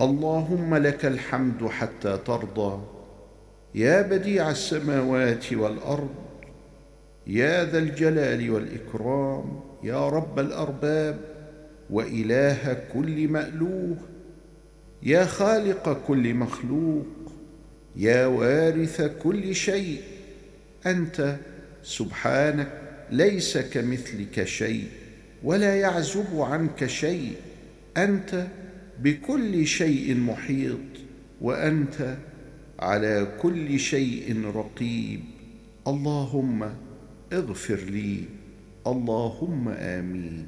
اللهم لك الحمد حتى ترضى. يا بديع السماوات والأرض يا ذا الجلال والإكرام يا رب الأرباب وإله كل مألوه يا خالق كل مخلوق يا وارث كل شيء. أنت سبحانك ليس كمثلك شيء ولا يعزب عنك شيء. أنت بكل شيء محيط وأنت على كل شيء رقيب. اللهم اغفر لي. اللهم آمين.